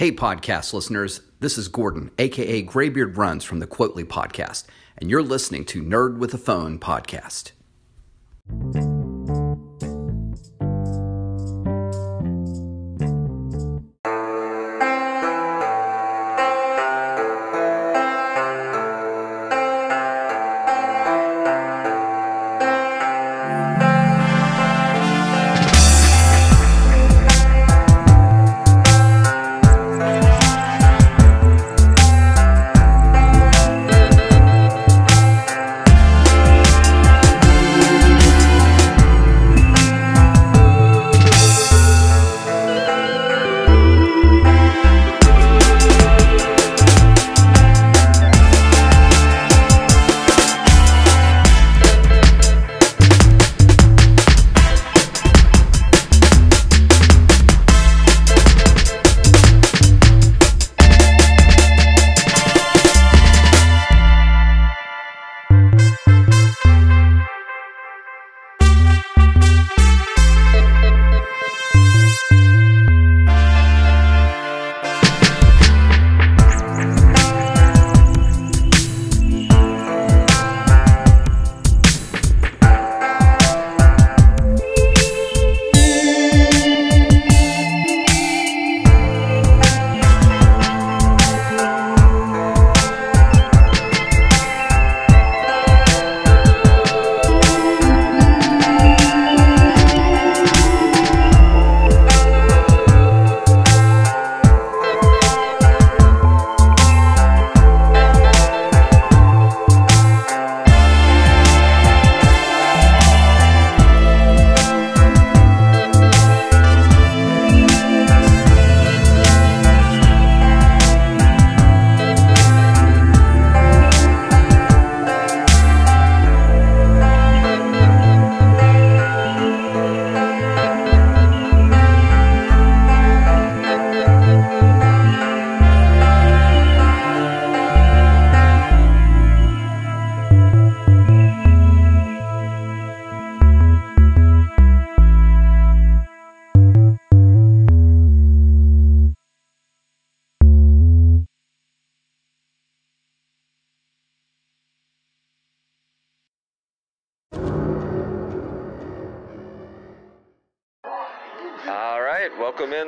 Hey, podcast listeners, this is Gordon, aka Graybeard Runs from the Quotely podcast, and you're listening to Nerd with a Phone podcast.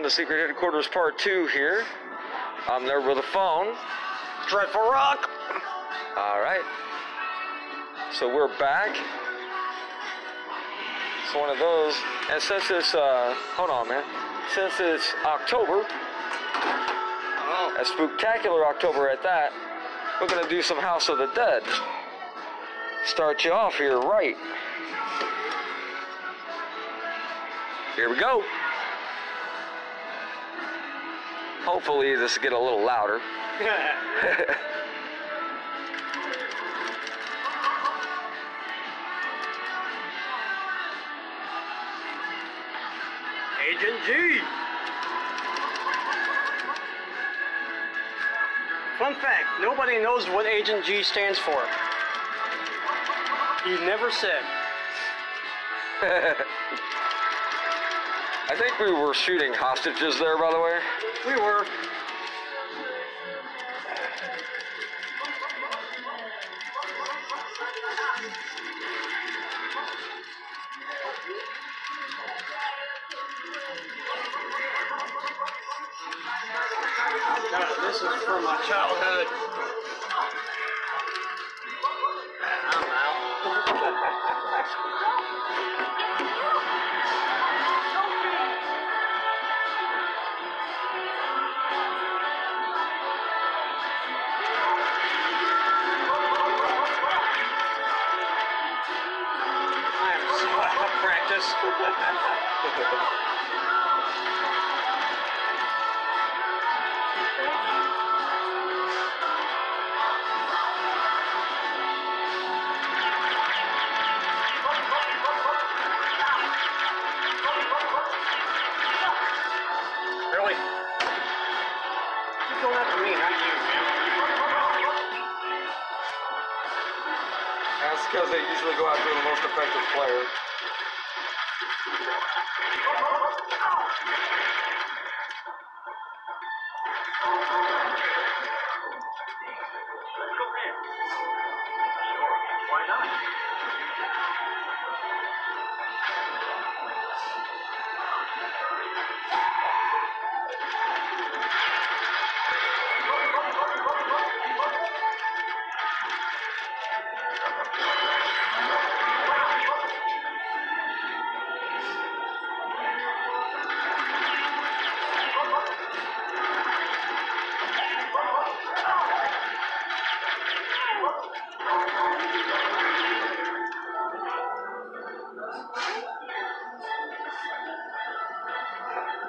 The Secret Headquarters Part 2 here. I'm there with a phone. Dreadful Rock! All right. So we're back. It's one of those. And since it's, uh, hold on, man. Since it's October, a spectacular October at that, we're going to do some House of the Dead. Start you off here right. Here we go. Hopefully this will get a little louder. Agent G. Fun fact, nobody knows what Agent G stands for. He never said. I think we were shooting hostages there, by the way. We were. Usually go after the most effective player.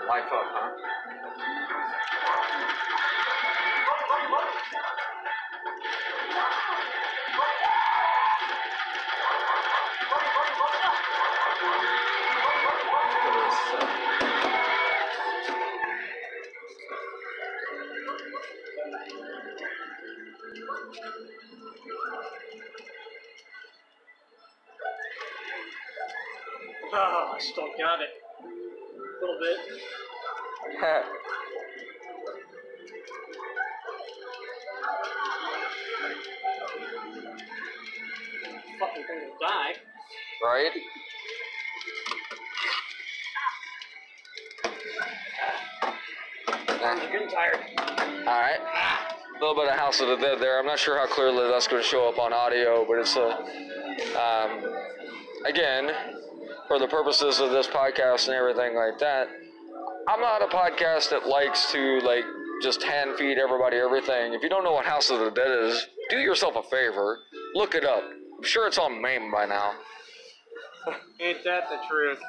Life up, huh? Oh, right? I'm getting tired. All right. A little bit of House of the Dead there. I'm not sure how clearly that's going to show up on audio, but it's a. Um, again, for the purposes of this podcast and everything like that, I'm not a podcast that likes to like just hand feed everybody everything. If you don't know what House of the Dead is, do yourself a favor, look it up. I'm sure it's on MAME by now. Ain't that the truth?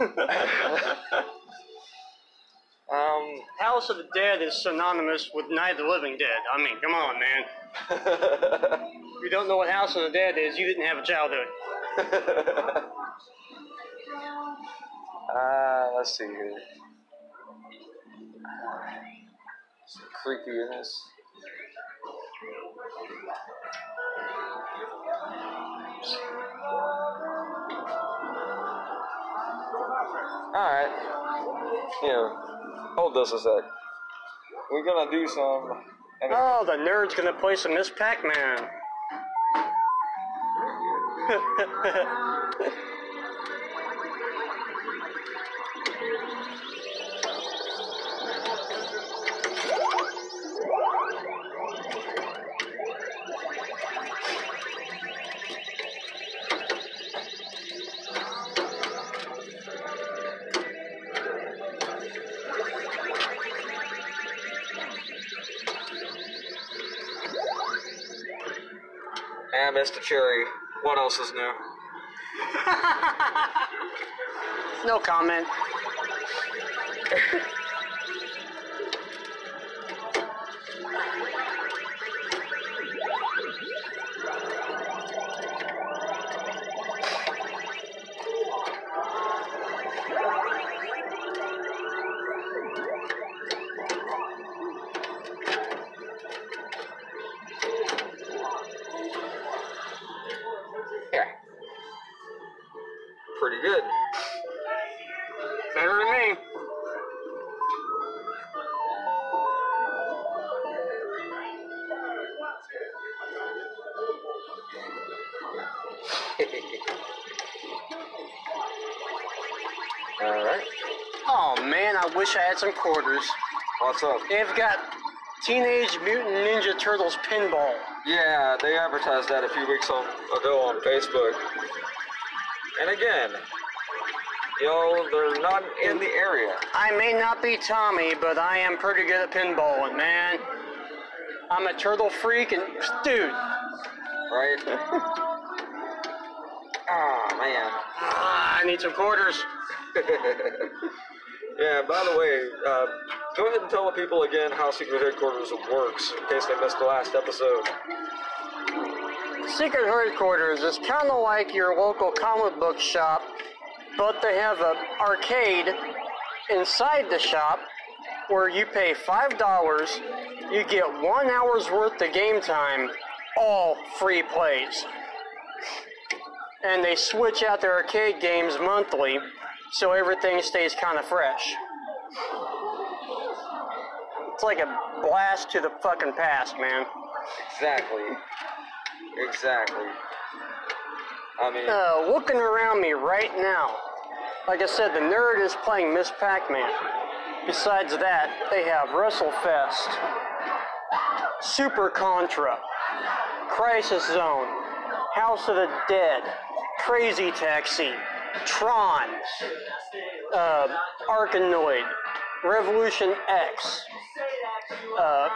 Um, House of the Dead is synonymous with Night of the Living Dead. I mean, come on, man. If you don't know what House of the Dead is, you didn't have a childhood. Uh, let's see here. Some creepiness. Here. Hold this a sec. We're gonna do some. Oh, the nerd's gonna play some Miss And Mr. Cherry. What else is new? No comment. had some quarters. What's up? They've got Teenage Mutant Ninja Turtles pinball. Yeah, they advertised that a few weeks on, ago on Facebook. And again, you know, they're not in the area. I may not be Tommy, but I am pretty good at pinballing, man. I'm a turtle freak and dude, Right? Ah, man. ah, I need some quarters. Yeah, by the way, uh, go ahead and tell the people again how Secret Headquarters works in case they missed the last episode. Secret Headquarters is kind of like your local comic book shop, but they have an arcade inside the shop where you pay five dollars, you get one hour's worth of game time, all free plays. And they switch out their arcade games monthly, so everything stays kind of fresh. it's like a blast to the fucking past, man. Exactly. Exactly. I mean, Uh, looking around me right now, like I said, the nerd is playing Miss Pac-Man. Besides that, they have WrestleFest, Super Contra, Crisis Zone, House of the Dead, Crazy Taxi, Tron, uh, Arkanoid, Revolution X, uh,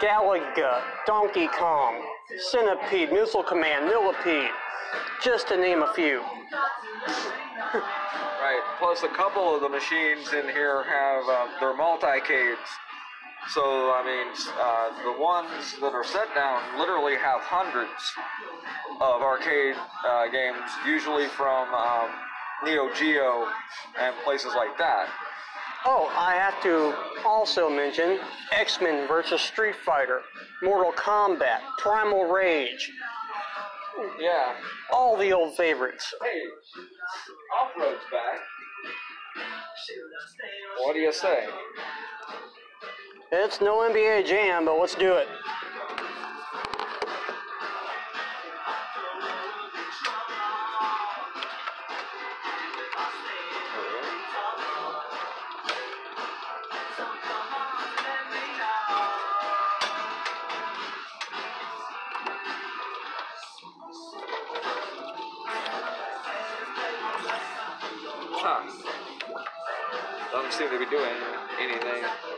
Galaga, Donkey Kong, Centipede, Missile Command, Millipede, just to name a few. right. Plus, a couple of the machines in here have uh, they're multi-cades. So I mean, uh, the ones that are set down literally have hundreds of arcade uh, games, usually from um, Neo Geo and places like that. Oh, I have to also mention X-Men versus Street Fighter, Mortal Kombat, Primal Rage, Yeah. all the old favorites. Hey, off-road's back. What do you say? It's no NBA Jam, but let's do it. Huh. Doesn't seem to be doing anything.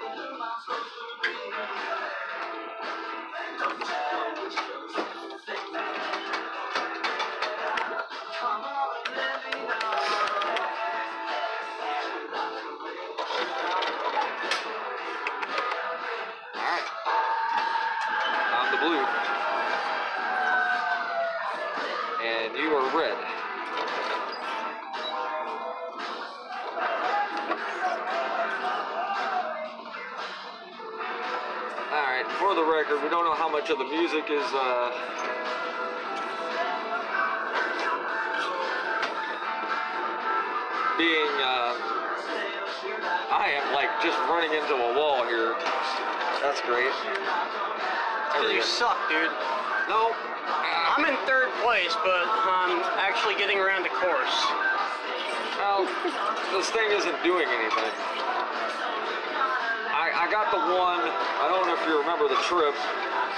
Don't know how much of the music is uh being uh I am like just running into a wall here. That's great. We You go. suck, dude. No. Uh, I'm in third place, but I'm actually getting around the course. Well, this thing isn't doing anything. I, I got the one, I don't know if you remember the trip.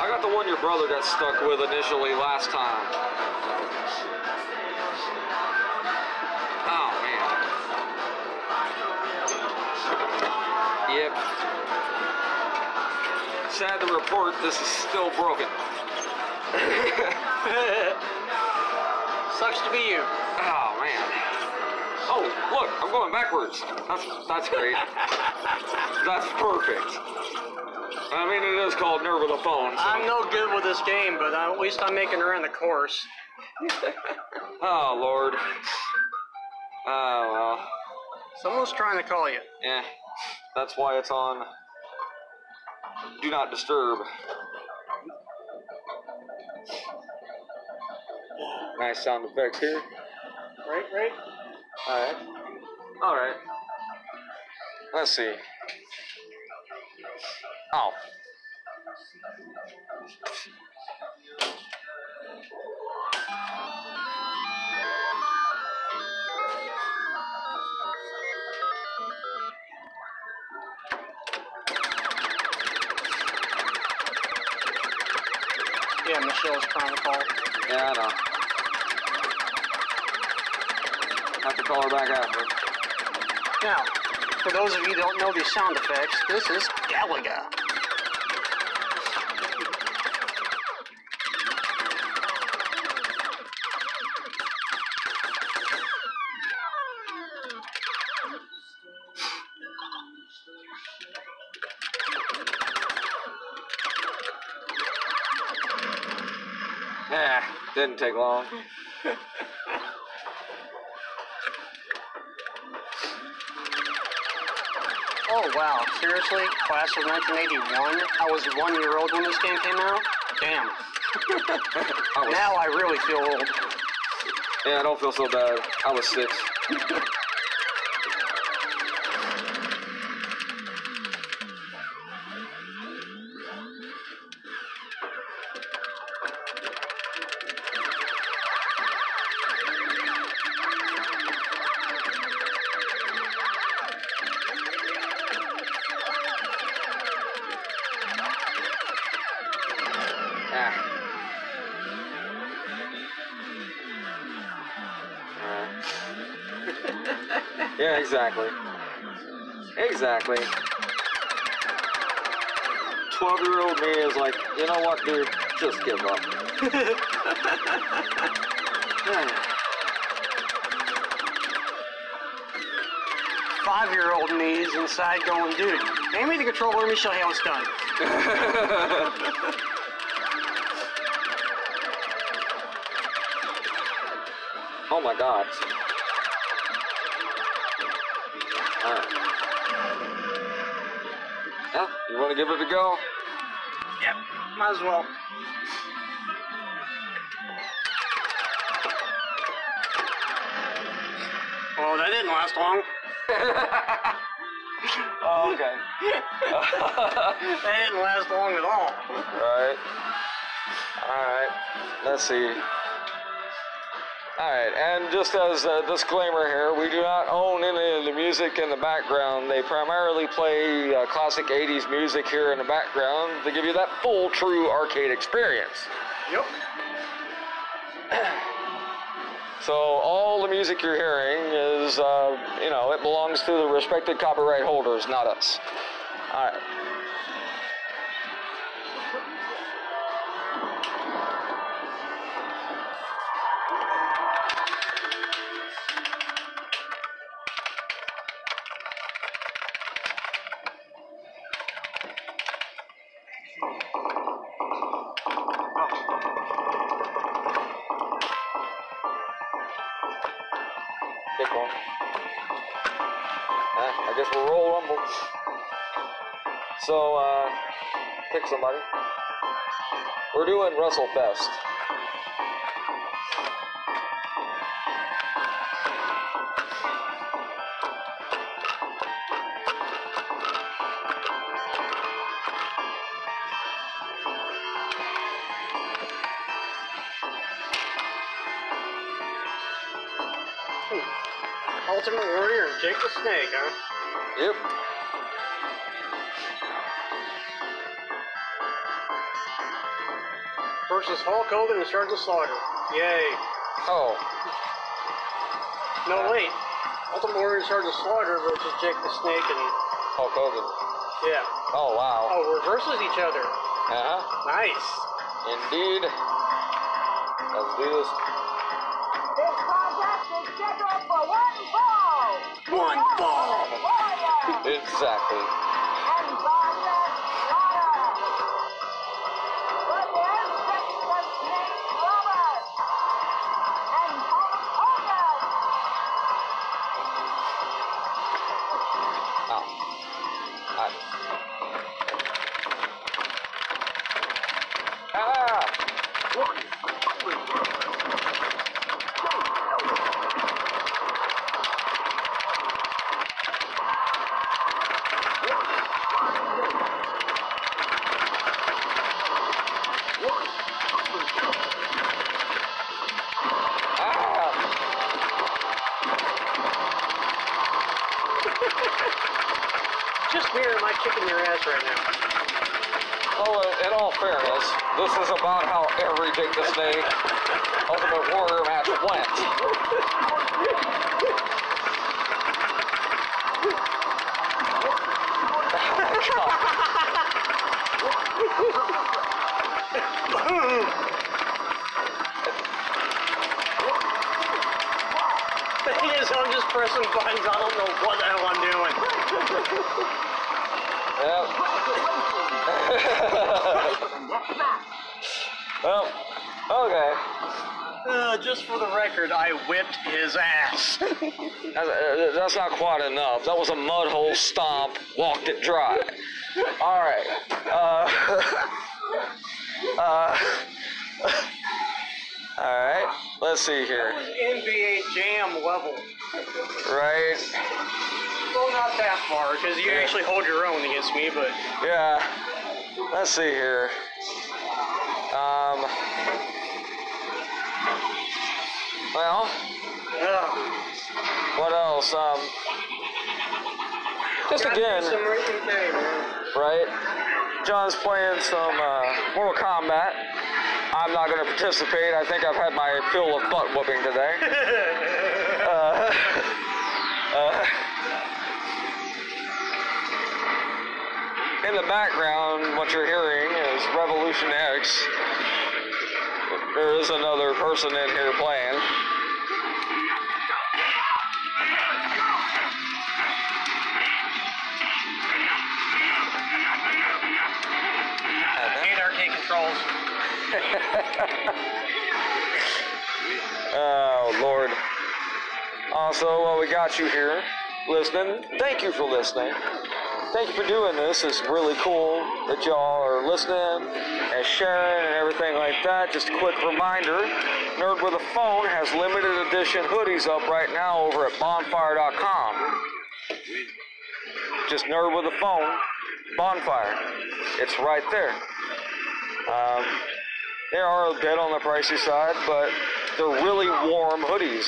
I got the one your brother got stuck with initially last time. Oh, man. Yep. Sad to report, this is still broken. Sucks to be you. Oh man. Oh, look, I'm going backwards. That's that's great. that's perfect. I mean, it is called Nerd with a Phone. So. I'm no good with this game, but at least I'm making around the course. Oh Lord. Oh well. Someone's trying to call you. Yeah. That's why it's on. Do not disturb. Nice sound effects here. Right, right? Alright. Alright. Let's see. Oh. Yeah, Michelle's trying to call. Yeah, I know. Have to call her back after. Now, for those of you who don't know these sound effects, this is Galaga. Didn't take long. Oh wow, seriously? Class of 1981? I was one year old when this game came out? Damn. I Now I really feel old. yeah, I don't feel so bad. I was six. Exactly. 12 year old me is like, you know what, dude? Just give up. Five year old me is inside going, dude, hand me the controller, let me show you how it's done. oh my god. You want to give it a go? Yep, might as well. Oh, that didn't last long. Oh, okay. That didn't last long at all. all. Right. Alright. Let's see. Alright, and just as a disclaimer here, we do not own any of the music in the background. They primarily play uh, classic 80s music here in the background to give you that full, true arcade experience. Yep. So all the music you're hearing is, uh, you know, it belongs to the respected copyright holders, not us. All right. Uh, I guess we'll roll rumble. So, uh, pick somebody. We're doing WrestleFest. Ultimate Warrior and Jake the Snake, huh? Yep. Versus Hulk Hogan and Sergeant Slaughter. Yay. Oh, No, wait. Ultimate Warrior and Sergeant Slaughter versus Jake the Snake and. Hulk Hogan. Yeah. Oh, wow. Oh, reverses each other. Uh huh. Nice. Indeed. Let's do. This One. Warrior Exactly. Well, okay. Uh, just for the record, I whipped his ass. That's, uh, that's not quite enough. That was a mud hole stomp, walked it dry. All right. Uh, uh, all right. Let's see here. NBA Jam level. Right. Well, not that far, because you actually hold your own against me, but Yeah. Let's see here. Um. Well, uh, what else? Um. Just again, some MK, man. right? John's playing some uh, Mortal Kombat. I'm not going to participate. I think I've had my fill of butt whooping today. Uh, Uh, in the background, what you're hearing is Revolution X. There is another person in here playing. Arcade controls. Oh, Lord. Also, while we got you here listening, thank you for listening. Thank you for doing this. It's really cool that y'all are listening and sharing and everything like that. Just a quick reminder Nerd with a Phone has limited edition hoodies up right now over at bonfire.com. Just Nerd with a Phone, Bonfire. It's right there. Um, they are a bit on the pricey side, but they're really warm hoodies.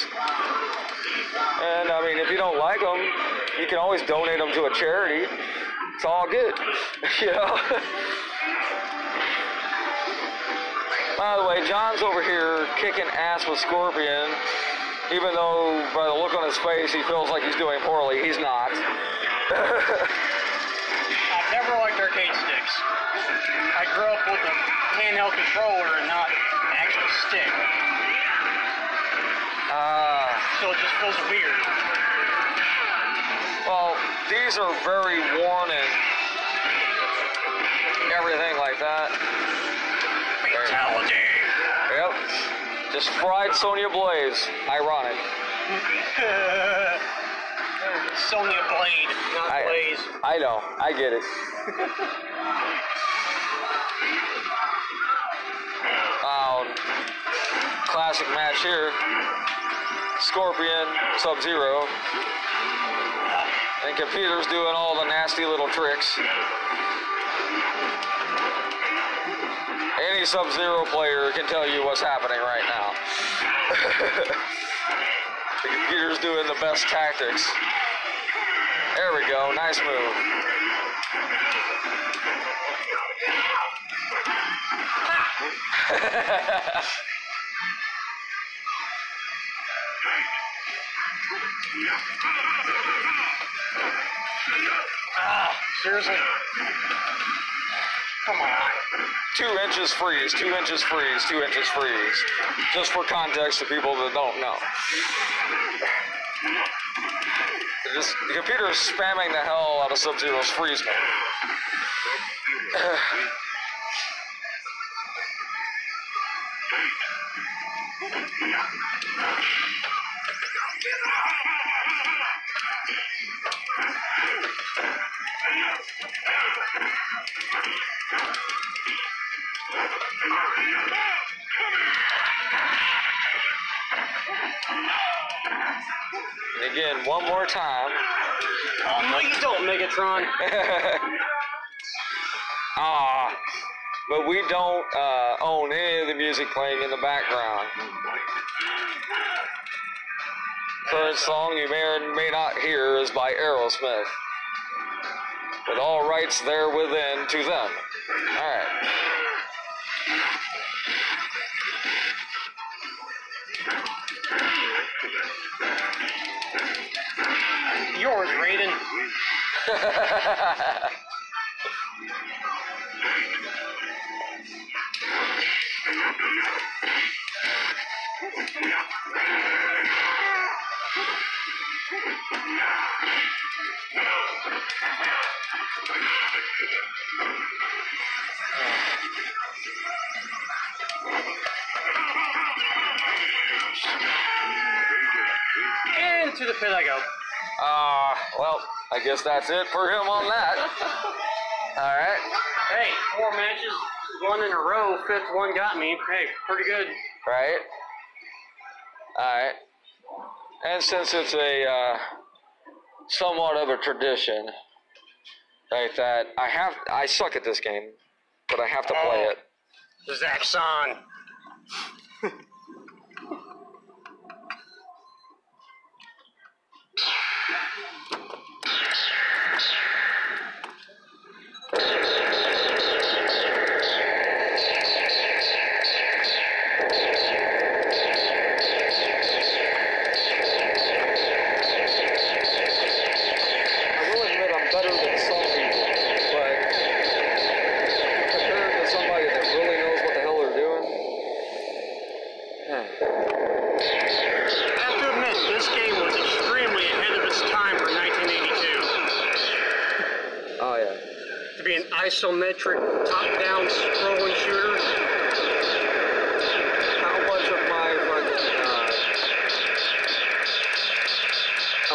And I mean, if you don't like them, you can always donate them to a charity. It's all good, you know. By the way, John's over here kicking ass with Scorpion, even though by the look on his face he feels like he's doing poorly. He's not. I've never liked arcade sticks. I grew up with a handheld controller and not an actual stick, Ah. so it just feels weird. Well, these are very worn and everything like that. Fatality. Yep. Just fried Sonya Blaze. Ironic. Sonya Blade, not I, Blaze. I know. I get it. Oh, classic match here. Scorpion, Sub Zero. And computer's doing all the nasty little tricks. Any Sub Zero player can tell you what's happening right now. the computer's doing the best tactics. There we go. Nice move. Ah, seriously? Come on. Two inches freeze, two inches freeze, two inches freeze. Just for context to people that don't know. This, the computer is spamming the hell out of Sub Zero's freeze mode. don't, Megatron. Ah, but we don't uh, own any of the music playing in the background. Current song you may or may not hear is by Aerosmith. With all rights there within to them. Alright. Yours, Raiden. And to the pit I go. Ah, well, I guess that's it for him on that. Alright. Hey, four matches, one in a row, fifth one got me. Hey, pretty good. Right? Alright. And since it's a uh, somewhat of a tradition like that, I have I suck at this game, but I have to play Oh. it. To isometric top-down scrolling shooter. How much of my fucking uh,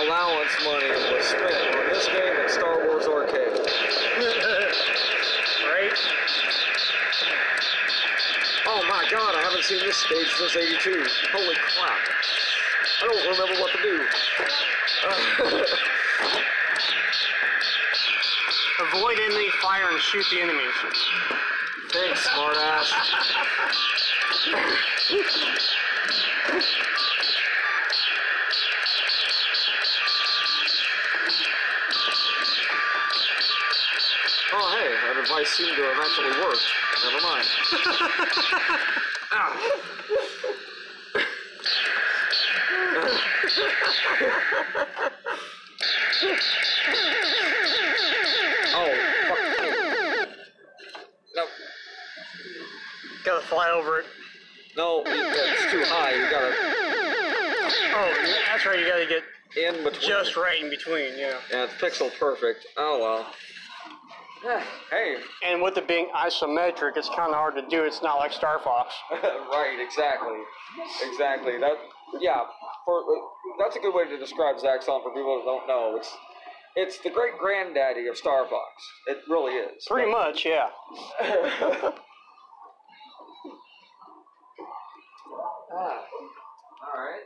allowance money was spent on this game at Star Wars Arcade? right? Oh my god, I haven't seen this stage since 82. Holy crap. I don't remember what to do. Avoid enemy fire and shoot the enemies. Thanks, smartass. Oh, hey, that advice seemed to have actually worked. Never mind. oh, fly over it. no, it's too high. You gotta Oh, that's right. You gotta get in between. just right in between. Yeah. Yeah, it's pixel perfect. Oh well. hey. And with it being isometric, it's kind of hard to do. It's not like Star Fox. right, exactly. Exactly. That yeah, for that's a good way to describe Zaxxon for people that don't know. It's it's the great granddaddy of Star Fox. It really is. Pretty much, yeah. Ah, all right.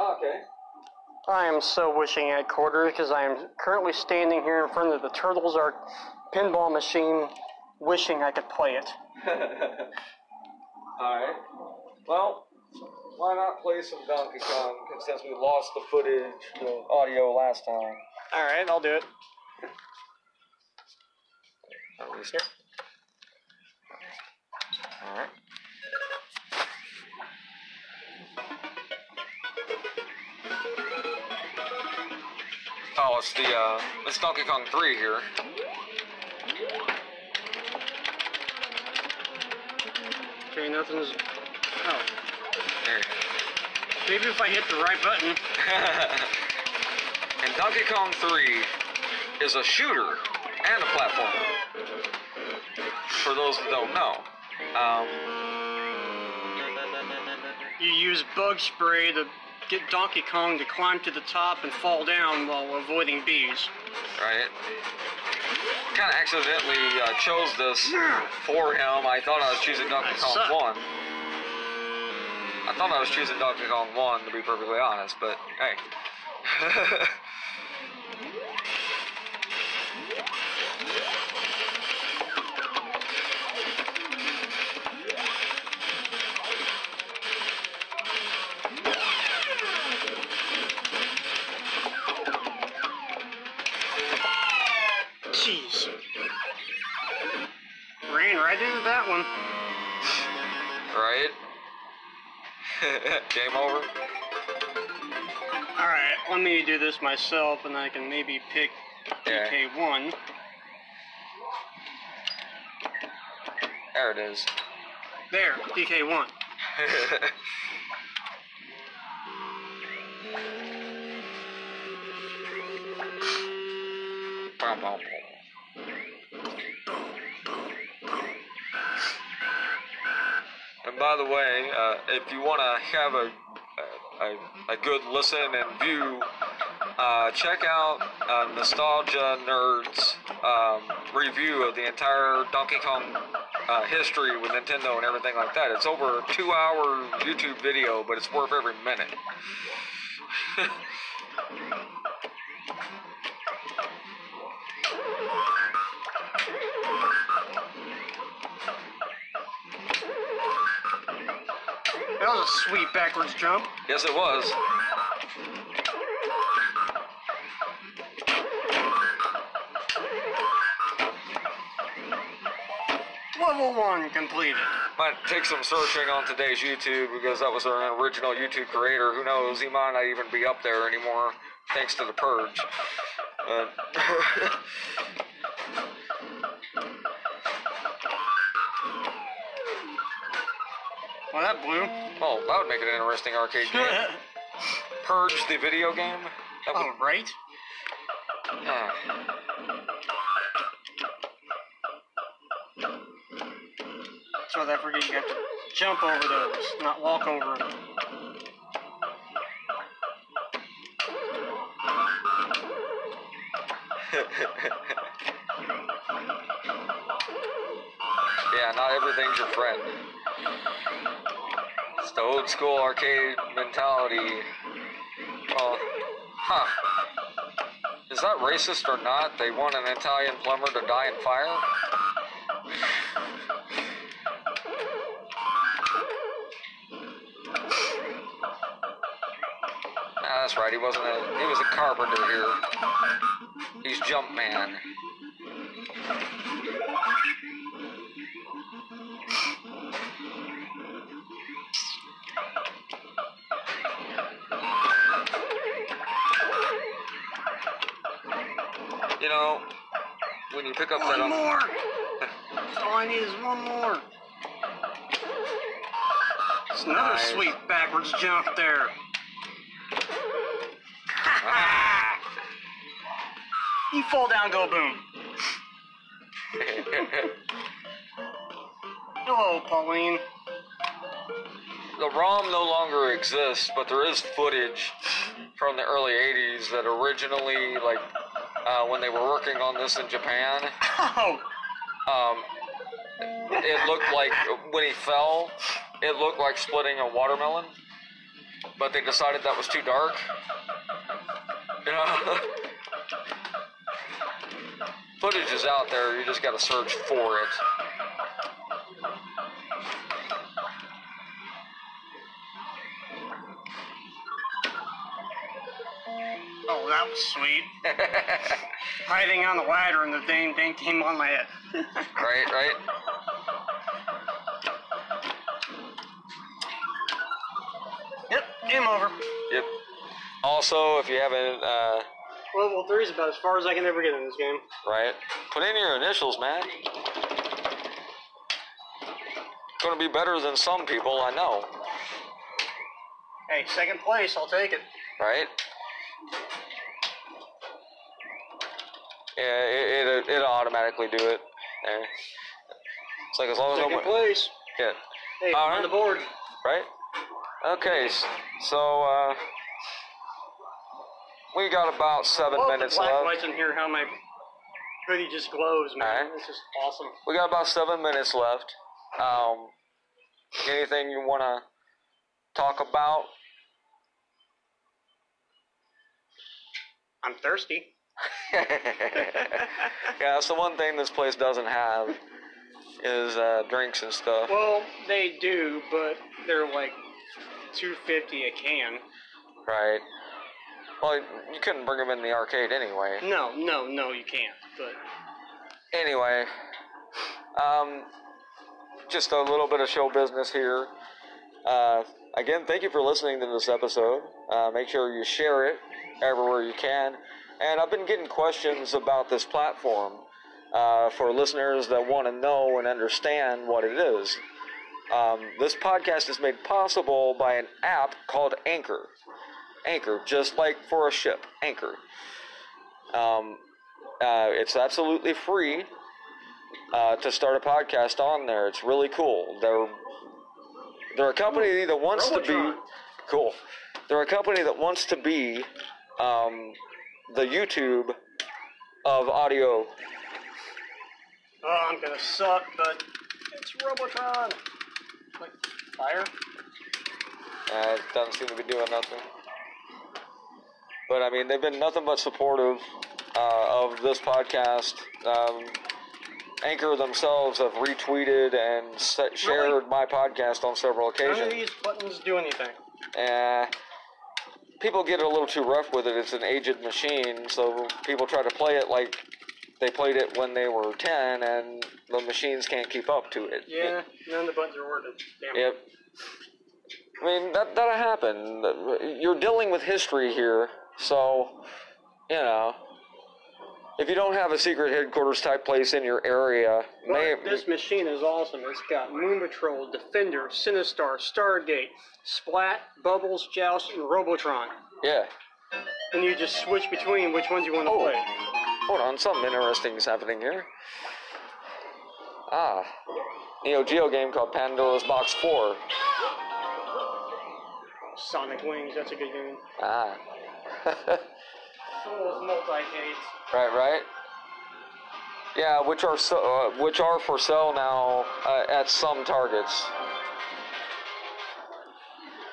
Okay. I am so wishing I had quarters because I am currently standing here in front of the Turtles Art pinball machine, wishing I could play it. Alright. Well, why not play some Donkey Kong since we lost the footage, the audio last time? All right, I'll do it. At least. Here. Alright. Oh, it's the, uh, it's Donkey Kong 3 here. Okay, nothing's. Oh, There you maybe if I hit the right button. and Donkey Kong 3 is a shooter and a platformer. For those that don't know. Um, You use bug spray to get Donkey Kong to climb to the top and fall down while avoiding bees. right? Kind of accidentally uh, chose this for him. I thought I was choosing Donkey Kong suck. 1. I thought I was choosing Donkey Kong 1, to be perfectly honest, but hey. right into that one. right? Game over? Alright, let me do this myself and I can maybe pick Yeah. DK1. There it is. There, DK1. by the way, uh, if you want to have a, a, a good listen and view, uh, check out uh, Nostalgia Nerds um, review of the entire Donkey Kong uh, history with Nintendo and everything like that. It's over a two hour YouTube video, but it's worth every minute. was a sweet backwards jump. Yes, it was. Level 1 completed. Might take some searching on today's YouTube because that was our original YouTube creator. Who knows? He might not even be up there anymore thanks to the purge. Uh, Well, that blew. oh, that would make it an interesting arcade game. Purge the video game. That would, Oh, right? uh, So that forget you have to jump over those, not walk over them. yeah, not everything's your friend. It's the old school arcade mentality. Well, huh. Is that racist or not? They want an Italian plumber to die in fire? Ah, that's right. He wasn't a. He was a carpenter here. He's Jumpman. Know, when you pick up that. One um, more! All I need is one more. It's another Nice. sweet backwards jump there. Ah. You fall down, go boom. Hello, Pauline. the ROM no longer exists, but there is footage from the early 80s that originally, like, uh, when they were working on this in Japan, um, it looked like when he fell, it looked like splitting a watermelon, but they decided that was too dark. You know? Footage is out there, you just gotta search for it. Was sweet. Hiding on the ladder and the dang thing came on my head. Right, right? yep, game over. Yep. Also, if you haven't, uh, Level 3 is about as far as I can ever get in this game. right, put in your initials, man. Gonna be better than some people I know, Hey, second place, I'll take it. right? Yeah, it, it, it'll automatically do it. There. It's like as long as Second I'm in place. yeah, Hey, All on the board. right? Okay, so uh, we got about seven minutes the black left. lights in here, how my hoodie just glows, man. Alright. It's just awesome. We got about seven minutes left. Um, anything you want to talk about? I'm thirsty. yeah, that's the one thing this place doesn't have is uh, drinks and stuff. Well, they do, but they're like 250 a can. Right. Well, you couldn't bring them in the arcade anyway. No, no, no, you can't. But Anyway, um, just a little bit of show business here. Uh, again, thank you for listening to this episode. Uh, make sure you share it everywhere you can. And I've been getting questions about this platform uh, for listeners that want to know and understand what it is. Um, this podcast is made possible by an app called Anchor. Anchor, just like for a ship, Anchor. Um, uh, it's absolutely free uh, to start a podcast on there. It's really cool. They're they're a company that wants to be cool. They're a company that wants to be um, the YouTube of audio. oh, I'm gonna suck. But it's Robotron. Like fire. Uh, it doesn't seem to be doing nothing. But I mean, they've been nothing but supportive uh, of this podcast. Um, Anchor themselves have retweeted and se- shared my podcast on several occasions. None of these buttons do anything. Uh, people get a little too rough with it. It's an aged machine, so people try to play it like they played it when they were 10, and the machines can't keep up to it. Yeah, none of the buttons are working. Damn. Yep. I mean, that, that'll happen. You're dealing with history here, so, you know, if you don't have a secret headquarters type place in your area, may, this machine is awesome. It's got Moon Patrol, Defender, Sinistar, Stargate, Splat, Bubbles, Joust, and Robotron. yeah. and you just switch between which ones you want to Oh. play. Hold on, something interesting is happening here. Ah, Neo Geo game called Pandora's Box 4. Sonic Wings, that's a good game. Ah. Some of multi-cades. right, right. Yeah, which are so, uh, which are for sale now uh, at some targets.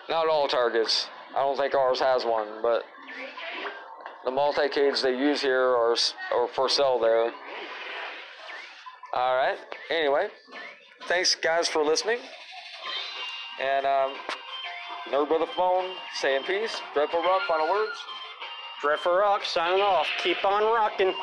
Not all targets. I don't think ours has one, but the multi-cades they use here are, are for sale there. All right. Anyway, thanks guys for listening. And um, nerd with a phone, saying peace. Dreadful Rock, final words. Dreadful Rock signing off. Keep on rocking.